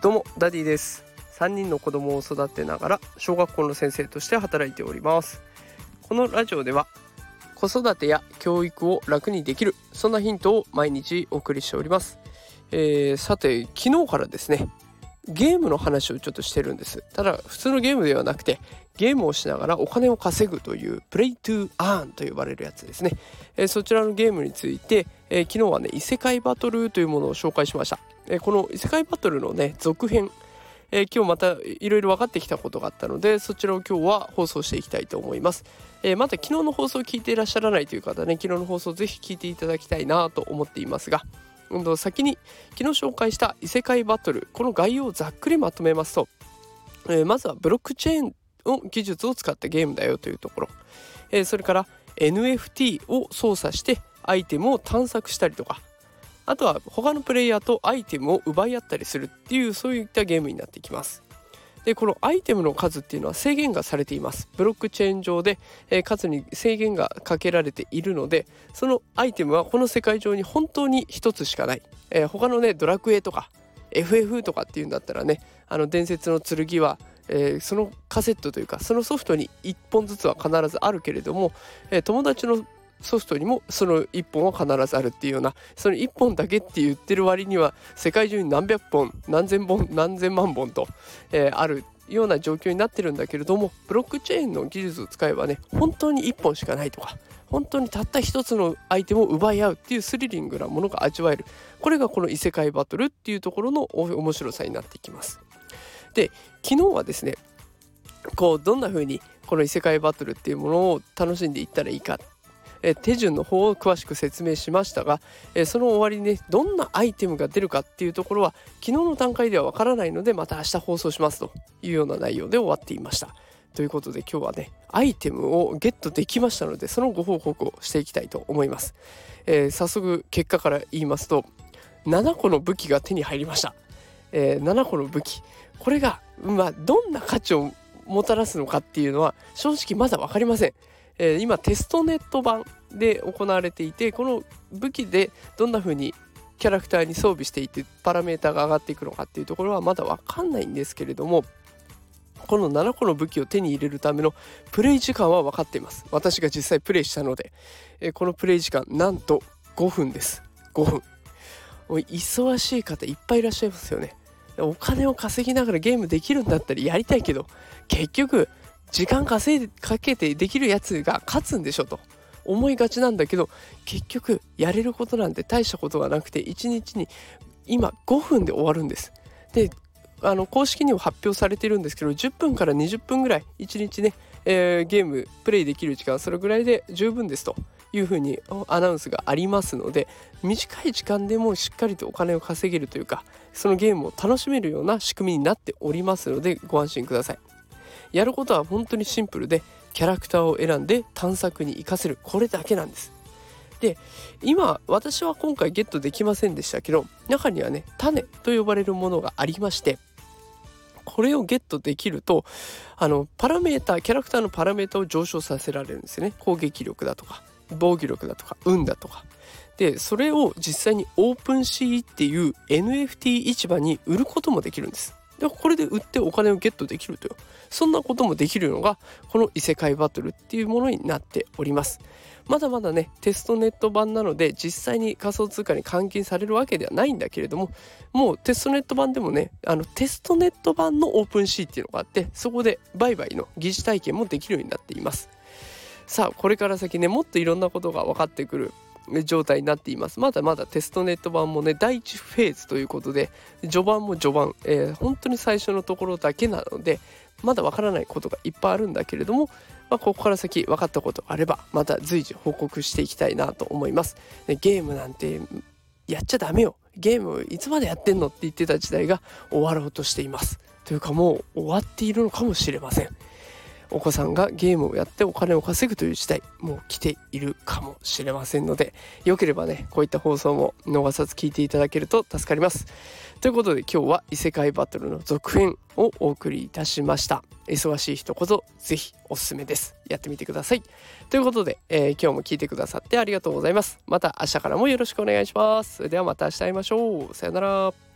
どうもダディです。3人の子供を育てながら小学校の先生として働いております。このラジオでは子育てや教育を楽にできるそんなヒントを毎日お送りしております、えー、さて昨日からですねゲームの話をちょっとしてるんです。ただ普通のゲームではなくてゲームをしながらお金を稼ぐという Play to Earn と呼ばれるやつですね、えー、そちらのゲームについて、えー、昨日はね異世界バトルというものを紹介しました、えー、この異世界バトルのね続編え、今日またいろいろ分かってきたことがあったのでそちらを今日は放送していきたいと思います、え、また昨日の放送を聞いていらっしゃらないという方ね昨日の放送ぜひ聞いていただきたいなと思っていますが先に昨日紹介した異世界バトルこの概要をざっくりまとめますと、えー、まずはブロックチェーンの技術を使ったゲームだよというところ、えー、それから NFT を操作してアイテムを探索したりとか。あとは他のプレイヤーとアイテムを奪い合ったりするっていうそういったゲームになってきます。でこのアイテムの数っていうのは制限がされています。ブロックチェーン上で、えー、数に制限がかけられているのでそのアイテムはこの世界上に本当に一つしかない、えー、他のねドラクエとか FF とかっていうんだったらねあの伝説の剣はえー、そのカセットというかそのソフトに1本ずつは必ずあるけれども、えー、友達のソフトにもその1本は必ずあるっていうようなその1本だけって言ってる割には世界中に何百本何千本何千万本と、えー、あるような状況になってるんだけれどもブロックチェーンの技術を使えばね本当に1本しかないとか本当にたった一つのアイテムを奪い合うっていうスリリングなものが味わえる。これがこの異世界バトルっていうところの面白さになっていきます。で昨日はですねこうどんな風にこの異世界バトルっていうものを楽しんでいったらいいかえ手順の方を詳しく説明しましたが、えその終わりにねどんなアイテムが出るかっていうところは昨日の段階ではわからないのでまた明日放送しますというような内容で終わっていました。ということで今日はねアイテムをゲットできましたのでそのご報告をしていきたいと思います。えー、早速結果から言いますと7個の武器が手に入りました。えー、7個の武器これが、まあ、どんな価値をもたらすのかっていうのは正直まだ分かりません。えー、今テストネット版で行われていてこの武器でどんな風にキャラクターに装備していってパラメータが上がっていくのかっていうところはまだ分かんないんですけれどもこの7個の武器を手に入れるためのプレイ時間は分かっています。私が実際プレイしたので、えー、このプレイ時間なんと5分です。5分。忙しい方いっぱいいらっしゃいますよね。お金を稼ぎながらゲームできるんだったらやりたいけど結局時間稼いでかけてできるやつが勝つんでしょと思いがちなんだけど結局やれることなんて大したことがなくて1日に今5分で終わるんです。であの公式には発表されてるんですけど10分から20分ぐらい1日ね、えー、ゲームプレイできる時間それぐらいで十分ですというふうにアナウンスがありますので短い時間でもしっかりとお金を稼げるというかそのゲームを楽しめるような仕組みになっておりますのでご安心ください。やることは本当にシンプルでキャラクターを選んで探索に活かせるこれだけなんです。で今私は今回ゲットできませんでしたけど中にはね種と呼ばれるものがありましてこれをゲットできるとあのパラメータキャラクターのパラメータを上昇させられるんですよね。攻撃力だとか防御力だとか運だとか。でそれを実際にオープンシーっていう NFT 市場に売ることもできるんです。でこれで売ってお金をゲットできるというそんなこともできるのがこの異世界バトルっていうものになっております。まだまだねテストネット版なので実際に仮想通貨に換金されるわけではないんだけれどももうテストネット版でもねあのテストネット版のオープンシーっていうのがあってそこで売買の疑似体験もできるようになっています。さあこれから先ねもっといろんなことが分かってくる状態になっています。まだまだテストネット版もね第1フェーズということで序盤も序盤、えー、本当に最初のところだけなのでまだわからないことがいっぱいあるんだけれども、まあ、ここから先分かったことあればまた随時報告していきたいなと思います。ゲームなんてやっちゃダメよ。ゲームいつまでやってんのって言ってた時代が終わろうとしています。というかもう終わっているのかもしれません。お子さんがゲームをやってお金を稼ぐという時代もう来ているかもしれませんのでよければねこういった放送も逃さず聞いていただけると助かります。ということで今日は異世界バトルの続編をお送りいたしました。忙しい人こそぜひおすすめです。やってみてください。ということで、えー、今日も聞いてくださってありがとうございます。また明日からもよろしくお願いします。それではまた明日会いましょう。さよなら。